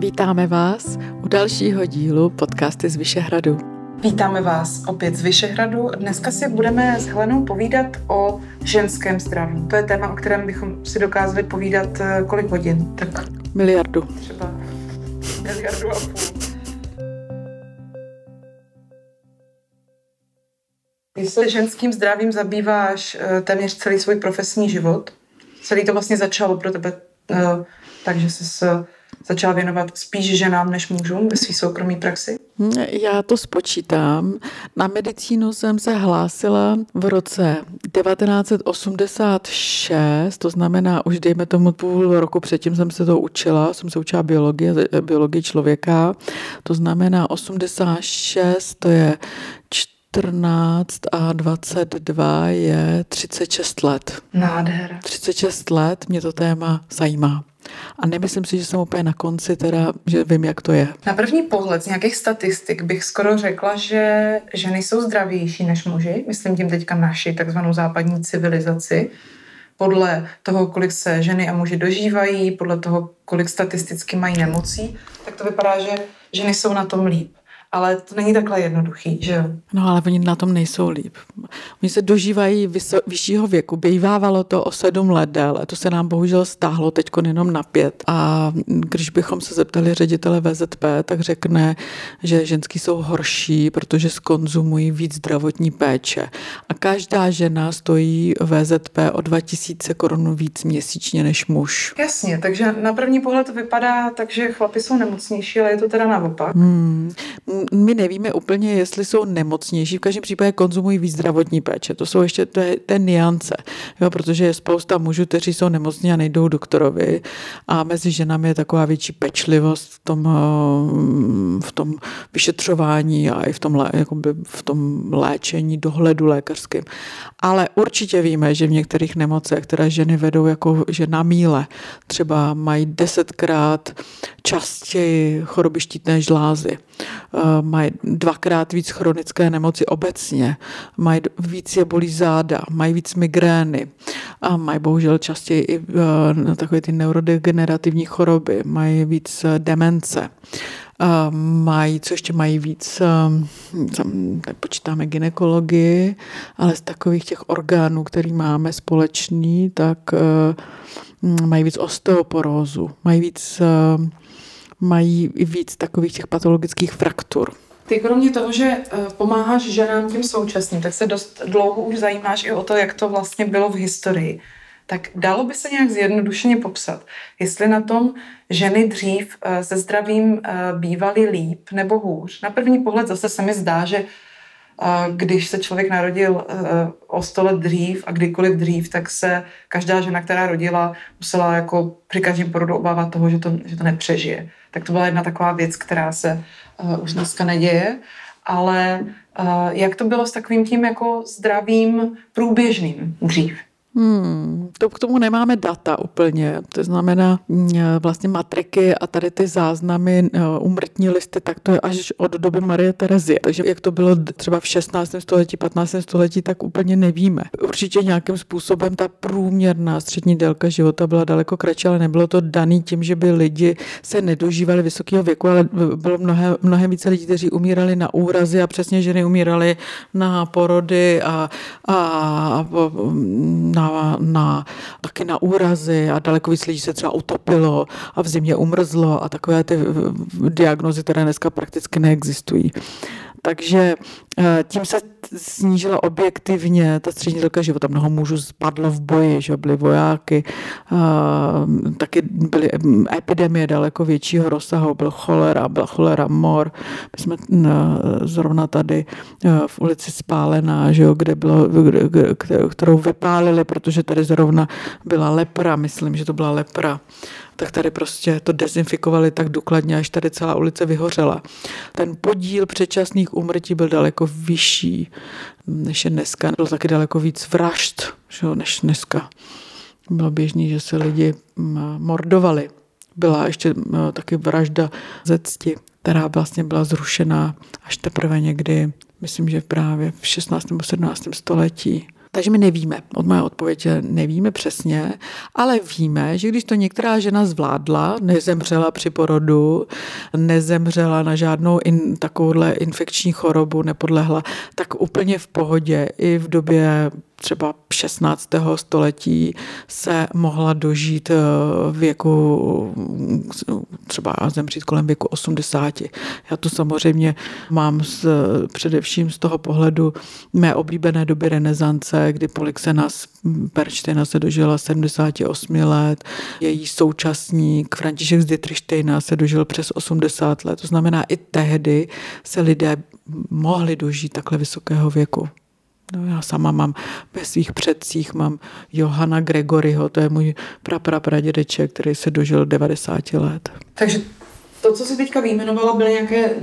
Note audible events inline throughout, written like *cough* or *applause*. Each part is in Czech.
Vítáme vás u dalšího dílu podcasty z Vyšehradu. Vítáme vás opět z Vyšehradu. Dneska si budeme s Helenou povídat o ženském zdraví. To je téma, o kterém bychom si dokázali povídat eh, kolik hodin? Tak Miliardu. třeba miliardu a půl. Ty se ženským zdravím zabýváš eh, téměř celý svůj profesní život. Celý to vlastně začalo pro tebe eh, takže jsi se začala věnovat spíš ženám než mužům ve své soukromé praxi? Já to spočítám. Na medicínu jsem se hlásila v roce 1986, to znamená už dejme tomu půl roku předtím jsem se to učila, jsem se učila biologii, biologii člověka, to znamená 86, to je 14 a 22 je 36 let. Nádhera. 36 let mě to téma zajímá. A nemyslím si, že jsem úplně na konci, teda, že vím, jak to je. Na první pohled z nějakých statistik bych skoro řekla, že ženy jsou zdravější než muži. Myslím tím teďka naši takzvanou západní civilizaci. Podle toho, kolik se ženy a muži dožívají, podle toho, kolik statisticky mají nemocí, tak to vypadá, že ženy jsou na tom líp. Ale to není takhle jednoduchý, že jo? No ale oni na tom nejsou líp. Oni se dožívají vyso, vyššího věku. Bývávalo to o sedm let déle. To se nám bohužel stáhlo teď jenom na pět. A když bychom se zeptali ředitele VZP, tak řekne, že ženský jsou horší, protože skonzumují víc zdravotní péče. A každá žena stojí VZP o 2000 korun víc měsíčně než muž. Jasně, takže na první pohled to vypadá tak, že chlapi jsou nemocnější, ale je to teda naopak. Hmm my nevíme úplně, jestli jsou nemocnější. V každém případě konzumují víc zdravotní péče. To jsou ještě to je niance, jo, protože je spousta mužů, kteří jsou nemocní a nejdou doktorovi a mezi ženami je taková větší pečlivost v tom, eh, v tom vyšetřování a i v tom, jakoby v tom léčení, dohledu lékařským. Ale určitě víme, že v některých nemocech, které ženy vedou jako že na míle, třeba mají desetkrát častěji choroby štítné žlázy, eh, mají dvakrát víc chronické nemoci obecně, mají víc je bolí záda, mají víc migrény a mají bohužel častěji i eh, takové ty neurodegenerativní choroby, mají víc eh, demence. Mají, co ještě mají víc, počítáme ginekologii, ale z takových těch orgánů, který máme společný, tak mají víc osteoporózu, mají víc mají i víc takových těch patologických fraktur. Ty kromě toho, že eh, pomáháš ženám tím současným, tak se dost dlouho už zajímáš i o to, jak to vlastně bylo v historii. Tak dalo by se nějak zjednodušeně popsat, jestli na tom ženy dřív eh, se zdravím eh, bývaly líp nebo hůř. Na první pohled zase se mi zdá, že když se člověk narodil o sto let dřív a kdykoliv dřív, tak se každá žena, která rodila, musela jako při každém porodu obávat toho, že to, že to nepřežije. Tak to byla jedna taková věc, která se uh, už dneska neděje. Ale uh, jak to bylo s takovým tím jako zdravým průběžným dřív? Hmm, to k tomu nemáme data úplně, to znamená mm, vlastně matriky a tady ty záznamy umrtní eh, listy, tak to je až od doby Marie Terezie. Takže jak to bylo třeba v 16. století, 15. století, tak úplně nevíme. Určitě nějakým způsobem ta průměrná střední délka života byla daleko kratší, ale nebylo to daný tím, že by lidi se nedožívali vysokého věku, ale bylo mnohé, mnohem více lidí, kteří umírali na úrazy a přesně ženy umírali na porody a, a, a na na, na, taky na úrazy a daleko víc lidí se třeba utopilo a v zimě umrzlo a takové ty diagnozy, které dneska prakticky neexistují. Takže tím se snížila objektivně ta střední délka života. Mnoho mužů spadlo v boji, že byli vojáky, eh, taky byly epidemie daleko většího rozsahu, byl cholera, byla cholera mor. My jsme eh, zrovna tady v ulici Spálená, že jo, kde bylo, kterou vypálili, protože tady zrovna byla lepra, myslím, že to byla lepra tak tady prostě to dezinfikovali tak důkladně, až tady celá ulice vyhořela. Ten podíl předčasných úmrtí byl daleko vyšší než je dneska. Bylo taky daleko víc vražd že jo, než dneska. Bylo běžný, že se lidi mordovali. Byla ještě taky vražda ze cti, která vlastně byla zrušená až teprve někdy, myslím, že právě v 16. nebo 17. století Takže my nevíme. Od moje odpověď nevíme přesně, ale víme, že když to některá žena zvládla, nezemřela při porodu, nezemřela na žádnou in, takovouhle infekční chorobu, nepodlehla, tak úplně v pohodě i v době třeba 16. století se mohla dožít eh, věku, třeba zemřít kolem věku 80. Já to samozřejmě mám z, především z toho pohledu mé oblíbené doby renesance, kdy Polixena z Perština se dožila 78 let, její současník František z Dietrichsteina se dožil přes 80 let. To znamená, i tehdy se lidé mohli dožít takhle vysokého věku. No, já sama mám ve svých předcích mám Johana Gregoryho, to je můj praprapradědeček, který se dožil 90 let. Takže to, co si teďka vyjmenovala, byly nějaké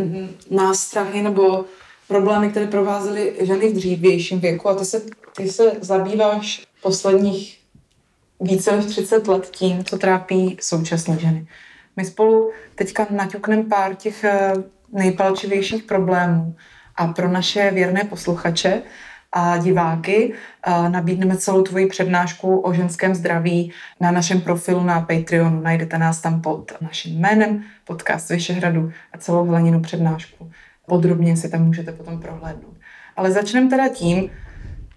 nástrahy nebo problémy, které provázely ženy v dřívějším věku a ty se, ty se zabýváš posledních více než 30 let tím, co trápí současné ženy. My spolu teďka naťukneme pár těch eh, nejpalčivějších problémů a pro naše věrné posluchače a diváky nabídneme celou tvoji přednášku o ženském zdraví na našem profilu na Patreonu. Najdete nás tam pod naším jménem, podcast Vyšehradu a celou hlaninu přednášku. Podrobně si tam můžete potom prohlédnout. Ale začneme teda tím,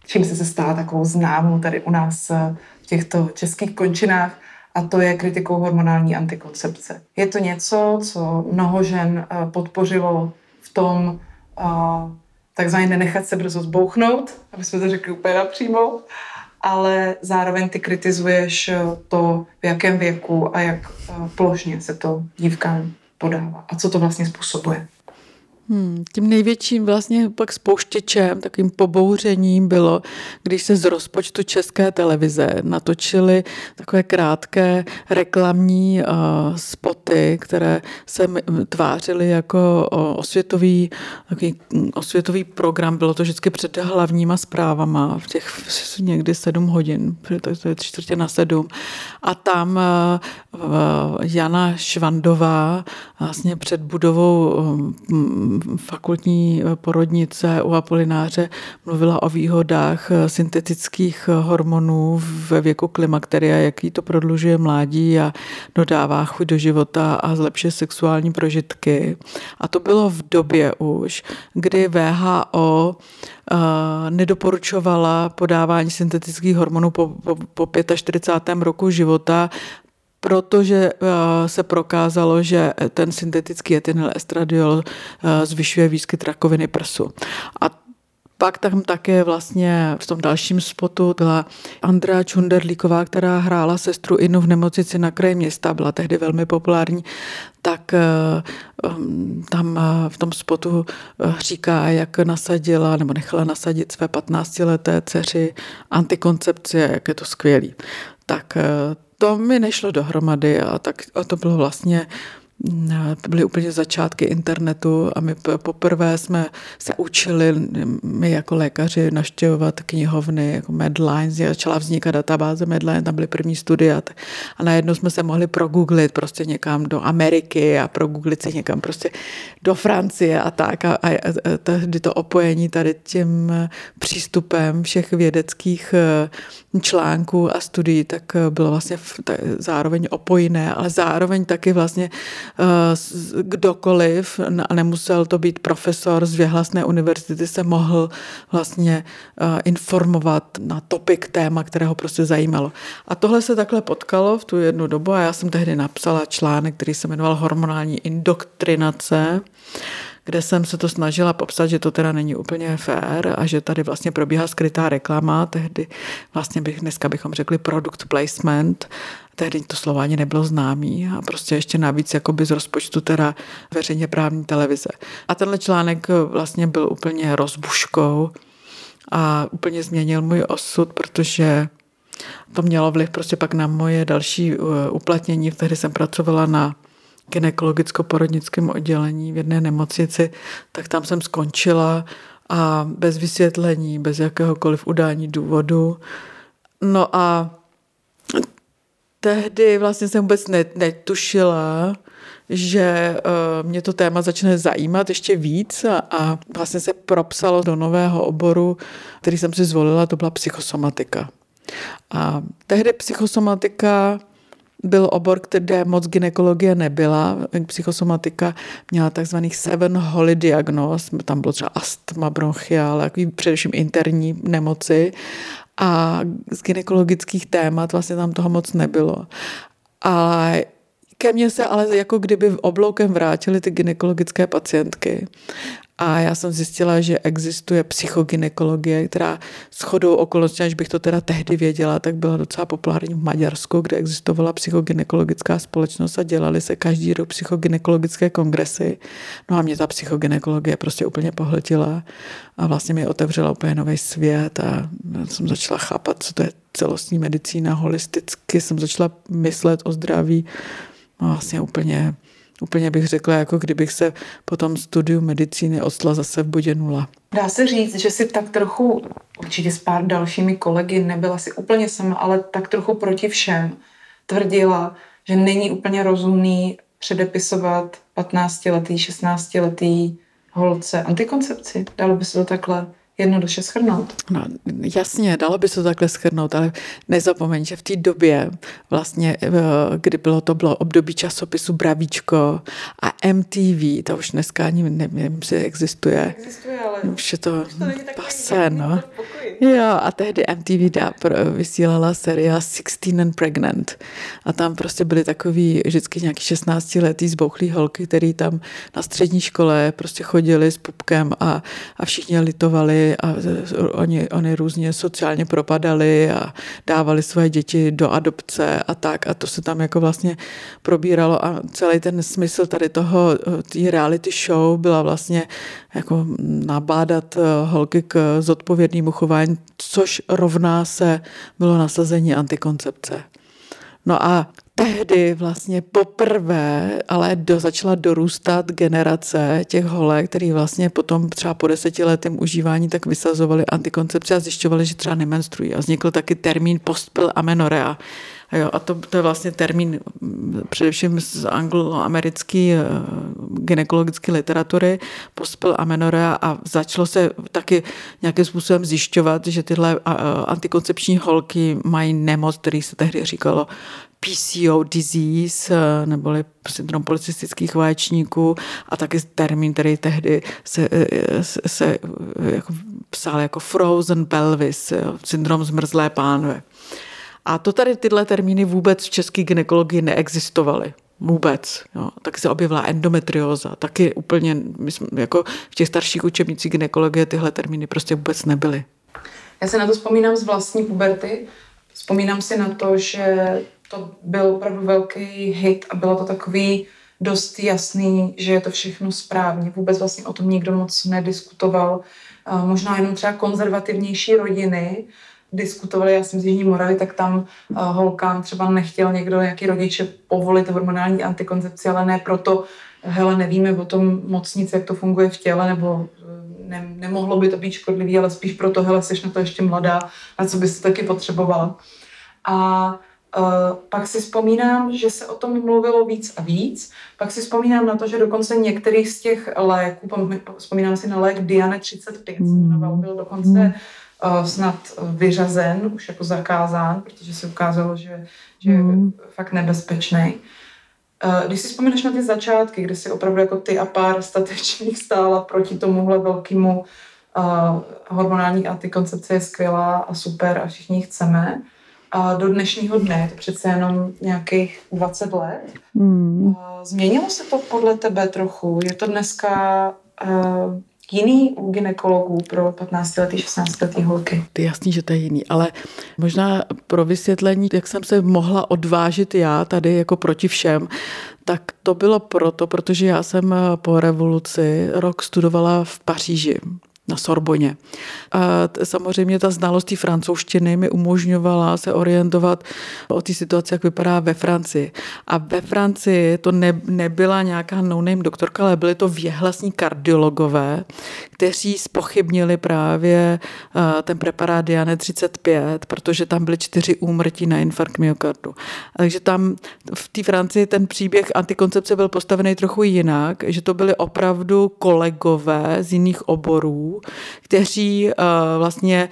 čím se se stala takovou známou tady u nás eh, v těchto českých končinách, a to je kritikou hormonální antikoncepce. Je to něco, co mnoho žen eh, podpořilo v tom, eh, takzvaně nenechat se brzo zbouchnout, aby jsme to řekli úplně napřímo, ale zároveň ty kritizuješ to, v jakém věku a jak plošně se to dívkám podává a co to vlastně způsobuje. Hmm, tím největším vlastně pak spouštěčem, takovým pobouřením bylo, když se z rozpočtu České televize natočily takové krátké reklamní uh, spoty, které se tvářily jako osvětový, takový hm, osvětový program. Bylo to vždycky před hlavníma zprávama v těch někdy sedm hodin, to je čtvrtě na sedm. A tam uh, Jana Švandová vlastně před budovou um, fakultní eh, porodnice u Apolináře mluvila o výhodách eh, syntetických eh, hormonů ve věku klimakteria, jaký to prodlužuje mládí a dodává chuť do života a zlepšuje sexuální prožitky. A to bylo v době už, kdy VHO nedoporučovala podávání syntetických hormonů po, po, po 45. roku života protože eh, se prokázalo, že ten syntetický etynyl estradiol eh, zvyšuje výskyt rakoviny prsu. A pak tam také vlastně v tom dalším spotu byla Andrea Čunderlíková, která hrála sestru Inu v nemocnici na kraji města, byla tehdy velmi populární, tak eh, tam v tom spotu říká, jak nasadila nebo nechala nasadit své 15-leté dceři antikoncepci, jak je to skvělý. Tak to mi nešlo dohromady a, tak, a to bylo vlastně byly úplně začátky internetu a my poprvé jsme se učili, my jako lékaři, naštěvovat knihovny jako Medlines, začala vznikat databáze Medline, tam byly první studia a najednou jsme se mohli progooglit prostě někam do Ameriky a progooglit se někam prostě do Francie a tak. A, a, a tehdy to opojení tady tím přístupem všech vědeckých eh, článků a studií, tak bylo vlastně zároveň opojné, ale zároveň taky vlastně Eh, kdokoliv, a nemusel to být profesor z věhlasné univerzity, se mohl vlastně eh, informovat na topik téma, které ho prostě zajímalo. A tohle se takhle potkalo v tu jednu dobu a já jsem tehdy napsala článek, který se jmenoval Hormonální indoktrinace kde jsem se to snažila popsat, že to teda není úplně fér a že tady vlastně probíhá skrytá reklama, tehdy vlastně bych, dneska bychom řekli product placement, tehdy to slovo ani nebylo známý a prostě ještě navíc jakoby z rozpočtu teda veřejně právní televize. A tenhle článek vlastně byl úplně rozbuškou a úplně změnil můj osud, protože to mělo vliv prostě pak na moje další uh, uplatnění. Tehdy jsem pracovala na gynekologicko-porodnickém oddělení v jedné nemocnici, tak tam jsem skončila a bez vysvětlení, bez jakéhokoliv udání důvodu. No a tehdy vlastně jsem vůbec netušila, že uh, mě to téma začne zajímat ještě víc a, vlastně se propsalo do nového oboru, který jsem si zvolila, to byla psychosomatika. A tehdy psychosomatika byl obor, kde moc ginekologie nebyla. Psychosomatika měla takzvaných seven holy diagnóz. Tam bylo třeba astma, bronchial, takový především interní nemoci. A z ginekologických témat vlastně tam toho moc nebylo. A ke mně se ale jako kdyby obloukem vrátily ty gynekologické pacientky. A já jsem zjistila, že existuje psychogynekologie, která s chodou okolností, až bych to teda tehdy věděla, tak byla docela populární v Maďarsku, kde existovala psychogynekologická společnost a dělali se každý rok psychogynekologické kongresy. No a mě ta psychogynekologie prostě úplně pohltila a vlastně mi otevřela úplně nový svět a jsem začala chápat, co to je celostní medicína, holisticky jsem začala myslet o zdraví no vlastně úplně úplně bych řekla, jako kdybych se po tom studiu medicíny odstla zase v bodě nula. Dá se říct, že si tak trochu, určitě s pár dalšími kolegy, nebyla si úplně sama, ale tak trochu proti všem, tvrdila, že není úplně rozumný předepisovat 15-letý, 16-letý holce antikoncepci. Dalo by se to takhle jednoduše schrnout. No, jasně, dalo by se to takhle schrnout, ale nezapomeň, že v té době vlastně, eh, kdy bylo to bylo období časopisu Bravíčko a MTV, to už dneska ani nevím, jestli existuje. Existuje, ale už je to, to pasé, no. Jo, a tehdy MTV dá, vysílala seria Sixteen and Pregnant. A tam prostě byly takový vždycky nějaký 16 letý zbouchlý holky, který tam na střední škole prostě chodili s pupkem a, a všichni litovali a oni, oni různě sociálně propadali a dávali své děti do adopce a tak. A to se tam jako vlastně probíralo a celý ten smysl tady toho, té reality show byla vlastně jako nabádat eh, holky k zodpovědnému chování, což rovná se bylo nasazení antikoncepce. No a tehdy vlastně poprvé ale do, začala dorůstat generace těch holek, který vlastně potom třeba po desetiletém užívání tak vysazovali antikoncepci a zjišťovali, že třeba nemenstruují. A vznikl taky termín postpil amenorrea. A, jo, a to, to je vlastně termín mm, především z angloamerické eh, gynekologické literatury, postpil amenorrea a začalo se taky nějakým způsobem zjišťovat, že tyhle antikoncepční holky mají nemoc, který se tehdy říkalo PCO disease, eh, neboli syndrom policistických vaječníků a taky termín, který tehdy se, eh, se, se jako psal jako frozen pelvis, syndrom zmrzlé pánve. A to tady tyhle termíny vůbec v české gynekologii neexistovaly. Vůbec. Jo. Tak se objevila endometrióza. Taky úplně, my jsme, jako v těch starších učebnicích gynekologie tyhle termíny prostě vůbec nebyly. Já se na to vzpomínám z vlastní puberty. Vzpomínám si na to, že to byl opravdu velký hit a bylo to takový dost jasný, že je to všechno správně. Vůbec vlastně o tom nikdo moc nediskutoval. Možná jenom třeba konzervativnější rodiny diskutovali, já jsem z Jižní Moravy, tak tam uh, holkám třeba nechtěl někdo, nějaký rodiče povolit hormonální antikoncepci, ale ne proto, hele, nevíme o tom moc nic, jak to funguje v těle, nebo eh, ne, nemohlo by to být škodlivý, ale spíš proto, hele, jsi na to ještě mladá, na co bys to taky potřebovala. A Uh, pak si vzpomínám, že se o tom mluvilo víc a víc. Pak si vzpomínám na to, že dokonce některých z těch léků, vzpomínám si na lék Diane 35, mm. byl dokonce uh, snad vyřazen, už jako zakázán, protože se ukázalo, že, že mm. je fakt nebezpečný. Uh, když si vzpomeneš na ty začátky, kdy si opravdu jako ty a pár statečných stála proti tomuhle velkému uh, hormonální antikoncepce je skvělá a super a všichni chceme, a do dnešního dne, je to přece jenom nějakých 20 let. Mm. Změnilo se to podle tebe trochu? Je to dneska uh, jiný u ginekologů pro 15 letý, 16 letý holky? Ty jasný, že to je jiný, ale možná pro vysvětlení, jak jsem se mohla odvážit já tady jako proti všem, tak to bylo proto, protože já jsem po revoluci rok studovala v Paříži na Sorboně. A samozřejmě ta znalost té francouzštiny mi umožňovala se orientovat o té situaci, jak vypadá ve Francii. A ve Francii to ne, nebyla nějaká no-name doktorka, ale byly to věhlasní kardiologové, kteří spochybnili právě uh, ten preparát Diane 35, protože tam byly čtyři úmrtí na infarkt myokardu. Takže tam v té Francii ten příběh antikoncepce byl postavený trochu jinak, že to byly opravdu kolegové z jiných oborů, kteří uh, vlastně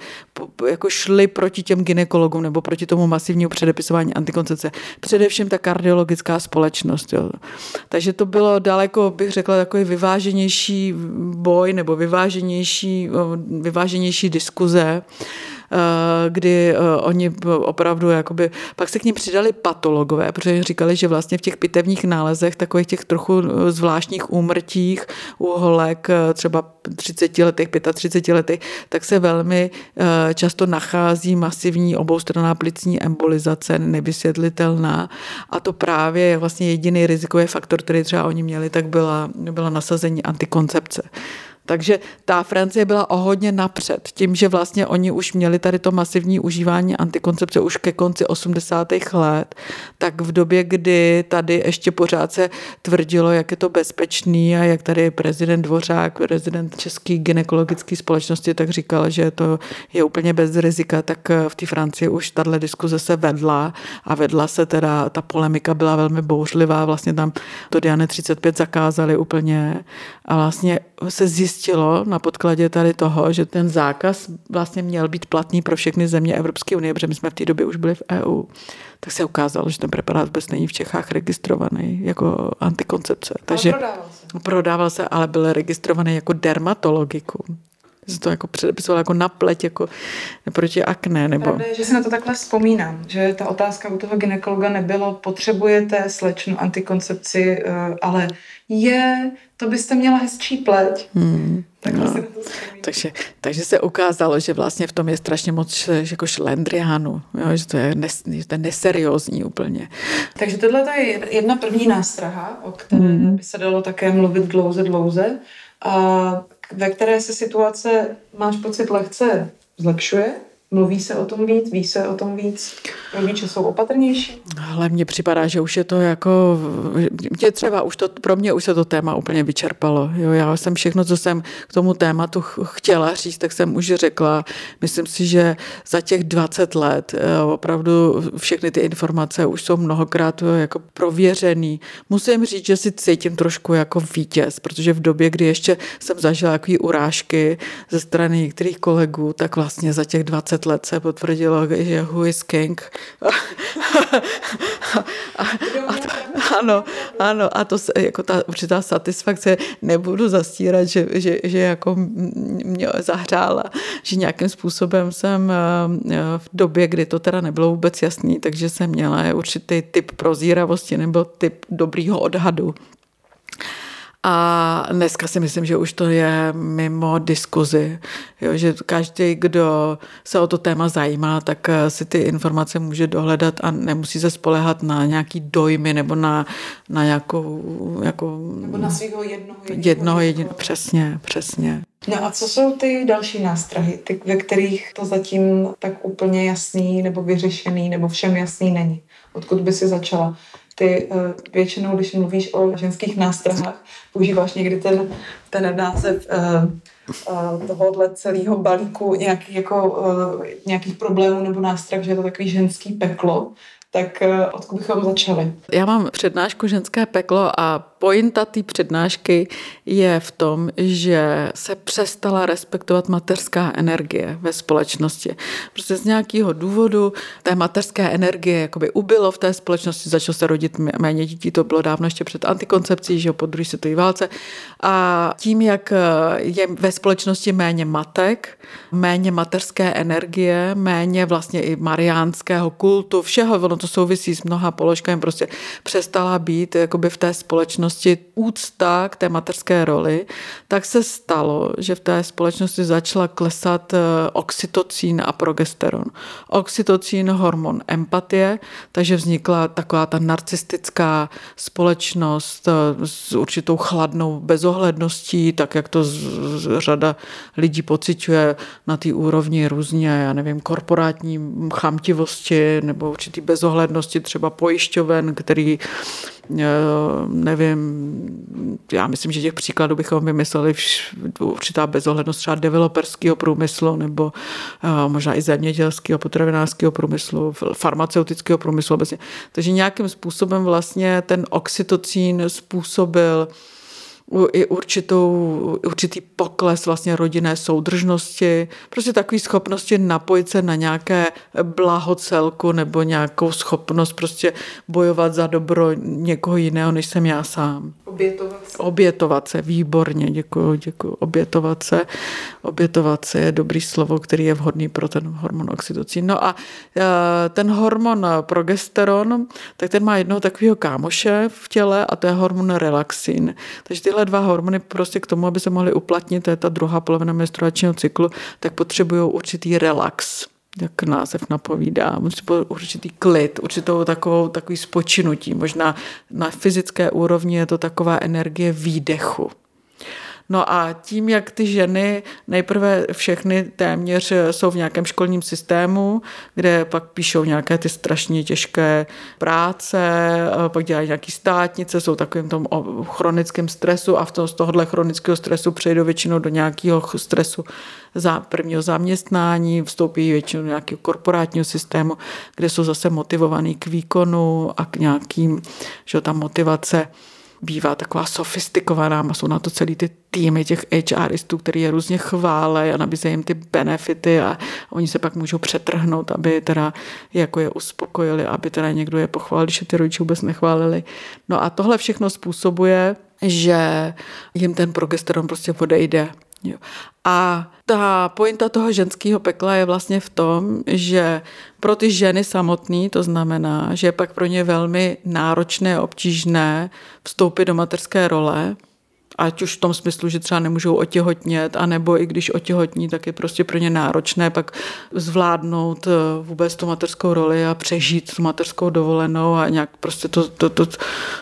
jako šli proti těm ginekologům nebo proti tomu masivnímu předepisování antikoncepce. Především ta kardiologická společnost. Jo. Takže to bylo daleko, bych řekla, takový vyváženější boj nebo vyváženější, vyváženější diskuze kdy eh, oni opravdu jakoby, pak se k ním přidali patologové, protože říkali, že vlastně v těch pitevních nálezech, takových těch trochu eh, zvláštních úmrtích u holek třeba 30 letech, 35 letech, tak se velmi často nachází masivní oboustranná plicní embolizace, nevysvětlitelná a to právě je vlastně jediný rizikový faktor, který třeba oni měli, tak byla, byla nasazení antikoncepce. Takže ta Francie byla o hodně napřed tím, že vlastně oni už měli tady to masivní užívání antikoncepce už ke konci 80. let, tak v době, kdy tady ještě pořád se tvrdilo, jak je to bezpečný a jak tady prezident Dvořák, prezident České gynekologické společnosti, tak říkal, že to je úplně bez rizika, tak v té Francii už tahle diskuze se vedla a vedla se teda, ta polemika byla velmi bouřlivá, vlastně tam to Diane 35 zakázali úplně a vlastně se zjistilo na podkladě tady toho, že ten zákaz vlastně měl být platný pro všechny země Evropské unie, protože my jsme v té době už byli v EU, tak se ukázalo, že ten preparát vůbec není v Čechách registrovaný jako antikoncepce. Ale Takže prodával se. Prodával se, ale byl registrovaný jako dermatologiku se to jako předepisoval jako na pleť, jako proti akné. Nebo... Pravda je, že si na to takhle vzpomínám, že ta otázka u toho ginekologa nebylo, potřebujete slečnu antikoncepci, eh, ale je, to byste měla hezčí pleť. Hmm. no. takže, takže se ukázalo, že vlastně v tom je strašně moc jako šlendriánu, jo, že to je, nes, že to je neseriózní úplně. Takže tohle je jedna první nástraha, o které hmm. by se dalo také mluvit dlouze, dlouze. A ve které se situace, máš pocit, lehce zlepšuje? Mluví se o tom víc, ví se o tom víc, rodiče jsou opatrnější? Ale mně připadá, že už je to jako, mě třeba už to, pro mě už se to téma úplně vyčerpalo. Jo, já jsem všechno, co jsem k tomu tématu chtěla říct, tak jsem už řekla. Myslím si, že za těch 20 let eh, opravdu všechny ty informace už jsou mnohokrát eh, jako prověřený. Musím říct, že si cítím trošku jako vítěz, protože v době, kdy ještě jsem zažila jaký urážky ze strany některých kolegů, tak vlastně za těch 20 20 let se potvrdilo, že who is king. a, a to, ano, ano, a to se, jako ta určitá satisfakce, nebudu zastírat, že, že, že jako mě zahřála, že nějakým způsobem jsem eh, v době, kdy to teda nebylo vůbec jasný, takže jsem měla určitý typ prozíravosti nebo typ dobrýho odhadu. A dneska si myslím, že už to je mimo diskuzi, jo, že každý, kdo se o to téma zajímá, tak eh, si ty informace může dohledat a nemusí se spolehat na nějaký dojmy nebo na, na nějakou... Jako, nebo na svého jednoho jediného. Jednoho jediného, přesně, přesně. No a co jsou ty další nástrahy, ty, ve kterých to zatím tak úplně jasný nebo vyřešený nebo všem jasný není? Odkud by si začala? Ty uh, většinou, když mluvíš o ženských nástrahách, používáš někdy ten, ten název uh, uh, tohohle celého balíku nějaký, jako, nějakých problémů nebo nástrah, že je to takový ženský peklo tak odkud bychom začali? Já mám přednášku Ženské peklo a pointa té přednášky je v tom, že se přestala respektovat mateřská energie ve společnosti. Prostě z nějakého důvodu té mateřské energie jakoby ubylo v té společnosti, začalo se rodit méně dětí, to bylo dávno ještě před antikoncepcí, že po druhé světové válce. A tím, jak je ve společnosti méně matek, méně mateřské energie, méně vlastně i mariánského kultu, všeho, ono to souvisí s mnoha položkami, prostě přestala být jakoby v té společnosti úcta k té materské roli, tak se stalo, že v té společnosti začala klesat eh, oxytocín a progesteron. Oxytocín, hormon empatie, takže vznikla taková ta narcistická společnost eh, s určitou chladnou bezohledností, tak jak to z, z, řada lidí pociťuje na té úrovni různě, já nevím, korporátní chamtivosti nebo určitý bezohlednosti bezohlednosti třeba pojišťoven, který eh, nevím, já myslím, že těch příkladů bychom vymysleli určitá bezohlednost třeba developerského průmyslu nebo eh, možná i zemědělského, potravinářského průmyslu, farmaceutického průmyslu obecně. Takže nějakým způsobem vlastně ten oxytocín způsobil i určitou, určitý pokles vlastně rodinné soudržnosti, prostě takové schopnosti napojit se na nějaké blaho celku nebo nějakou schopnost prostě bojovat za dobro někoho jiného, než jsem já sám. Obětovat se. Obětovat se, výborně, děkuji, děkuji. Obětovat se. Obětovat se je dobrý slovo, který je vhodný pro ten hormon oxytocín. No a e, ten hormon progesteron, tak ten má jednoho takového kámoše v těle a to je hormon relaxin. Takže tyhle dva hormony prostě k tomu, aby se mohly uplatnit, to je ta druhá polovina menstruačního cyklu, tak potřebují určitý relax jak název napovídá, určitý klid, určitou takovou, takový spočinutí. Možná na fyzické úrovni je to taková energie výdechu. No a tím, jak ty ženy nejprve všechny téměř jsou v nějakém školním systému, kde pak píšou nějaké ty strašně těžké práce, pak dělají nějaký státnice, jsou takovým tom chronickém stresu a v tom, z tohohle chronického stresu přejdou většinou do nějakého stresu za prvního zaměstnání, vstoupí většinou do nějakého korporátního systému, kde jsou zase motivovaný k výkonu a k nějakým, že ta motivace bývá taková sofistikovaná, jsou na to celý ty týmy těch HRistů, který je různě chvále a nabízejí jim ty benefity a oni se pak můžou přetrhnout, aby teda jako je uspokojili, aby teda někdo je pochválil, když je ty rodiče vůbec nechválili. No a tohle všechno způsobuje, že jim ten progesteron prostě odejde. Jo. A ta pointa toho ženského pekla je vlastně v tom, že pro ty ženy samotné to znamená, že je pak pro ně velmi náročné obtížné vstoupit do materské role, ať už v tom smyslu, že třeba nemůžou otěhotnět, anebo i když otěhotní, tak je prostě pro ně náročné pak zvládnout eh, vůbec tu materskou roli a přežít tu materskou dovolenou a nějak prostě to, to, to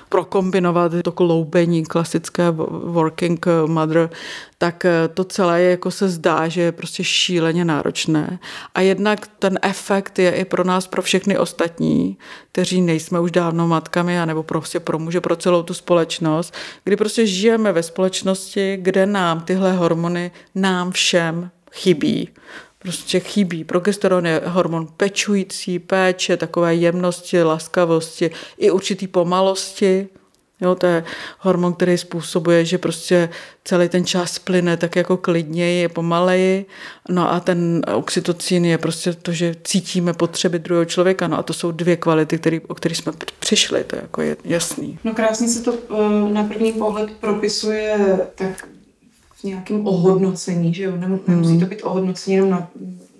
prokombinovat, to kloubení klasické working mother, tak eh, to celé je, jako se zdá, že je prostě šíleně náročné. A jednak ten efekt je i pro nás, pro všechny ostatní, kteří nejsme už dávno matkami, anebo prostě pro muže, pro celou tu společnost, kdy prostě žijeme ve společnosti, kde nám tyhle hormony, nám všem chybí. Prostě chybí. Progesteron je hormon pečující, péče, takové jemnosti, laskavosti, i určitý pomalosti, Jo, to je hormon, který způsobuje, že prostě celý ten čas plyne tak jako klidněji, je pomaleji. No a ten oxytocín je prostě to, že cítíme potřeby druhého člověka. No a to jsou dvě kvality, který, o kterých jsme přišli, to je jako jasný. No krásně se to eh, na první pohled propisuje tak v nějakém ohodnocení, že jo? Nemusí hmm. to být ohodnocení jenom, na,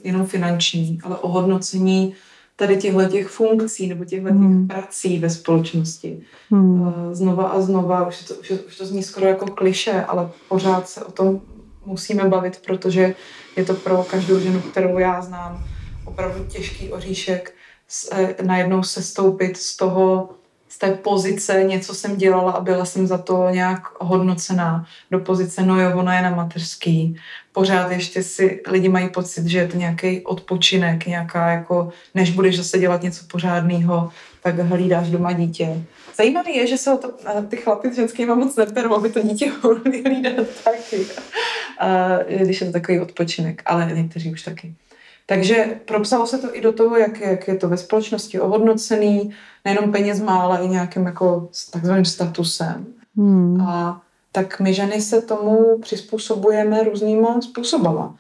jenom finanční, ale ohodnocení tady těchto těch funkcí nebo těchto hmm. prací ve společnosti. Hmm. Eh, znova a znova, už to, už, už to zní skoro jako kliše, ale pořád se o tom musíme bavit, protože je to pro každou ženu, kterou já znám, opravdu těžký oříšek se, najednou se stoupit z toho z té pozice něco jsem dělala a byla jsem za to nějak hodnocená do pozice, no jo, ona je na mateřský. Pořád ještě si lidi mají pocit, že je to nějaký odpočinek, nějaká jako, než budeš zase dělat něco pořádného, tak hlídáš doma dítě. Zajímavé je, že se o to ty chlapy s ženskými moc neperou, aby to dítě hlídat taky. A, když je to takový odpočinek, ale někteří už taky. Takže propsalo se to i do toho, jak, jak je to ve společnosti ohodnocený, nejenom penězma, ale i nějakým jako takzvaným statusem. Hmm. A tak my ženy se tomu přizpůsobujeme různýma způsobama.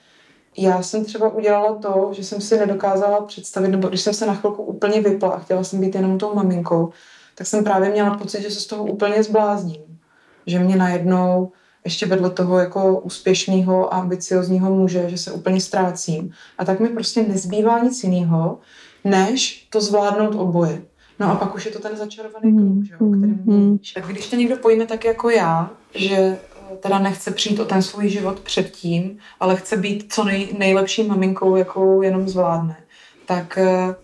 Já jsem třeba udělala to, že jsem si nedokázala představit, nebo když jsem se na chvilku úplně vypla a chtěla jsem být jenom tou maminkou, tak jsem právě měla pocit, že se z toho úplně zblázním. Že mě najednou ještě vedle toho jako úspěšného a ambiciozního muže, že se úplně ztrácím. A tak mi prostě nezbývá nic jiného, než to zvládnout oboje. No a pak už je to ten začarovaný kruh, mm, že, o kterém mm, mluvíš. Tak když to někdo pojme tak jako já, že eh, teda nechce přijít o ten svůj život předtím, ale chce být co nej, nejlepší maminkou, jakou jenom zvládne, tak eh,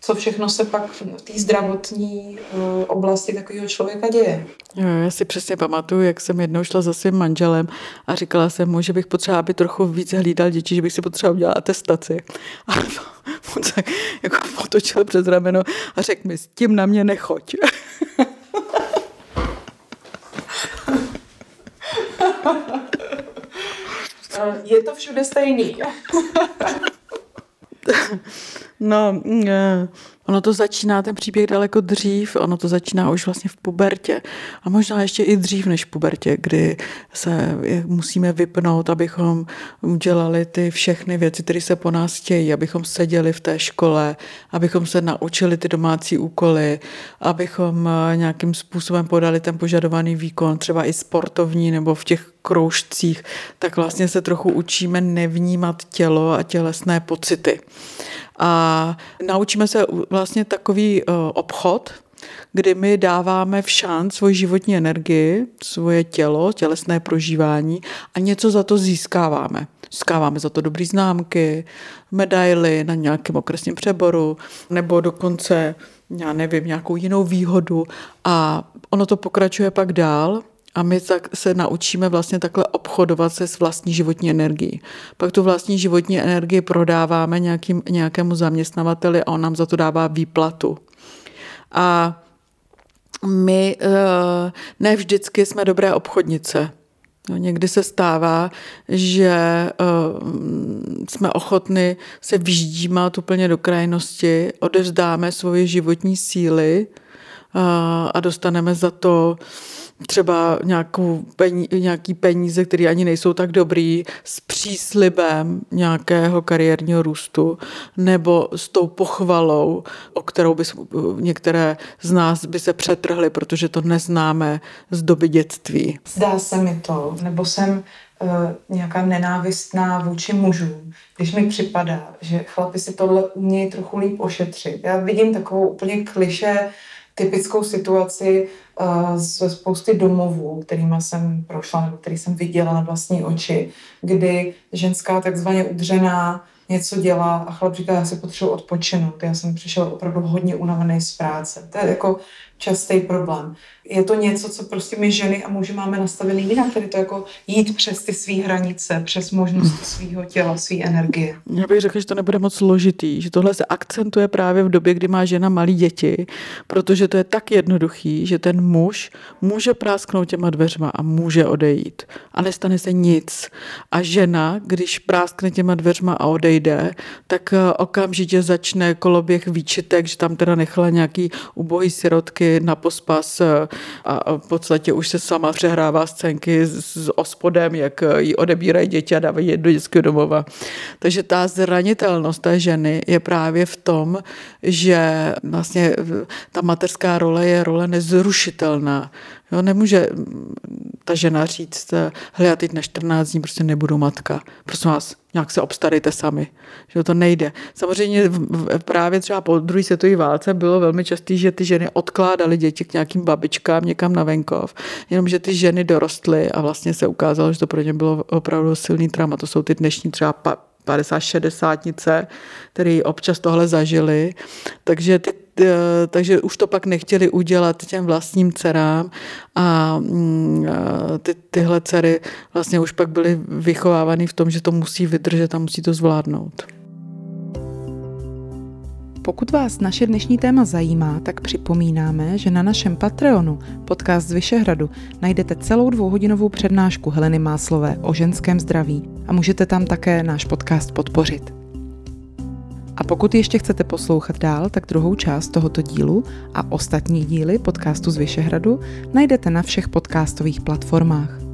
co všechno se pak v té zdravotní eh, oblasti takového člověka děje. Já si přesně pamatuju, jak jsem jednou šla za svým manželem a říkala jsem mu, že bych potřeba, aby trochu víc hlídal děti, že bych si potřeba udělat atestaci. A *laughs* on se jako potočil přes rameno a řekl mi, s tím na mě nechoď. *laughs* Je to všude stejný. *laughs* no, eh, Ono to začíná, ten příběh daleko dřív, ono to začíná už vlastně v pubertě. A možná ještě i dřív než v pubertě, kdy se musíme vypnout, abychom udělali ty všechny věci, které se po nás chtějí, abychom seděli v té škole, abychom se naučili ty domácí úkoly, abychom eh, nějakým způsobem podali ten požadovaný výkon, třeba i sportovní nebo v těch kroužcích, tak vlastně se trochu učíme nevnímat tělo a tělesné pocity. A naučíme se vlastně takový eh, obchod, kdy my dáváme v šanc svoji životní energii, svoje tělo, tělesné prožívání a něco za to získáváme. Získáváme za to dobrý známky, medaily na nějakém okresním přeboru, nebo dokonce, já nevím, nějakou jinou výhodu a ono to pokračuje pak dál a my tak se naučíme vlastně takhle obchodovat se s vlastní životní energií. Pak tu vlastní životní energii prodáváme nějakým, nějakému zaměstnavateli a on nám za to dává výplatu. A my eh, ne vždycky jsme dobré obchodnice. Někdy se stává, že uh, jsme ochotni se vyždímat úplně do krajnosti, odevzdáme svoje životní síly uh, a dostaneme za to třeba nějakou peníze, nějaký peníze, které ani nejsou tak dobrý, s příslibem nějakého kariérního růstu, nebo s tou pochvalou, o kterou by některé z nás by se přetrhly, protože to neznáme z doby dětství. Zdá se mi to, nebo jsem uh, nějaká nenávistná vůči mužům, když mi připadá, že chlapi si tohle umějí trochu líp ošetřit. Já vidím takovou úplně kliše typickou situaci uh, ze spousty domovů, kterými jsem prošla, nebo který jsem viděla na vlastní oči, kdy ženská takzvaně udřená něco dělá a chlap říká, já si potřebuji odpočinout, já jsem přišel opravdu hodně unavený z práce. To je jako častý problém. Je to něco, co prostě my ženy a muži máme nastavený jinak, tedy to jako jít přes ty své hranice, přes možnosti svého těla, své energie. Já bych řekla, že to nebude moc složitý, že tohle se akcentuje právě v době, kdy má žena malý děti, protože to je tak jednoduchý, že ten muž může prásknout těma dveřma a může odejít a nestane se nic. A žena, když práskne těma dveřma a odejde, tak eh, okamžitě začne koloběh výčitek, že tam teda nechala nějaký ubohý sirotky, na pospas eh, a v podstatě už se sama přehrává scénky s ospodem, jak jí odebírají děti a dávají je do dětského domova. Takže ta zranitelnost té ženy je právě v tom, že vlastně ta mateřská role je role nezrušitelná. Jo, nemůže ta žena říct, hele, já teď na 14 dní prostě nebudu matka. Prosím vás, nějak se obstarejte sami. Že to nejde. Samozřejmě právě třeba po druhé světové válce bylo velmi časté, že ty ženy odkládaly děti k nějakým babičkám někam na venkov, jenomže ty ženy dorostly a vlastně se ukázalo, že to pro ně bylo opravdu silný trauma. To jsou ty dnešní třeba 50 60 který občas tohle zažili. Takže, ty, takže už to pak nechtěli udělat těm vlastním dcerám a mm, ty, tyhle dcery vlastně už pak byly vychovávány v tom, že to musí vydržet a musí to zvládnout. Pokud vás naše dnešní téma zajímá, tak připomínáme, že na našem Patreonu, podcast z Vyšehradu, najdete celou dvouhodinovou přednášku Heleny Máslové o ženském zdraví a můžete tam také náš podcast podpořit. A pokud ještě chcete poslouchat dál, tak druhou část tohoto dílu a ostatní díly podcastu z Vyšehradu najdete na všech podcastových platformách.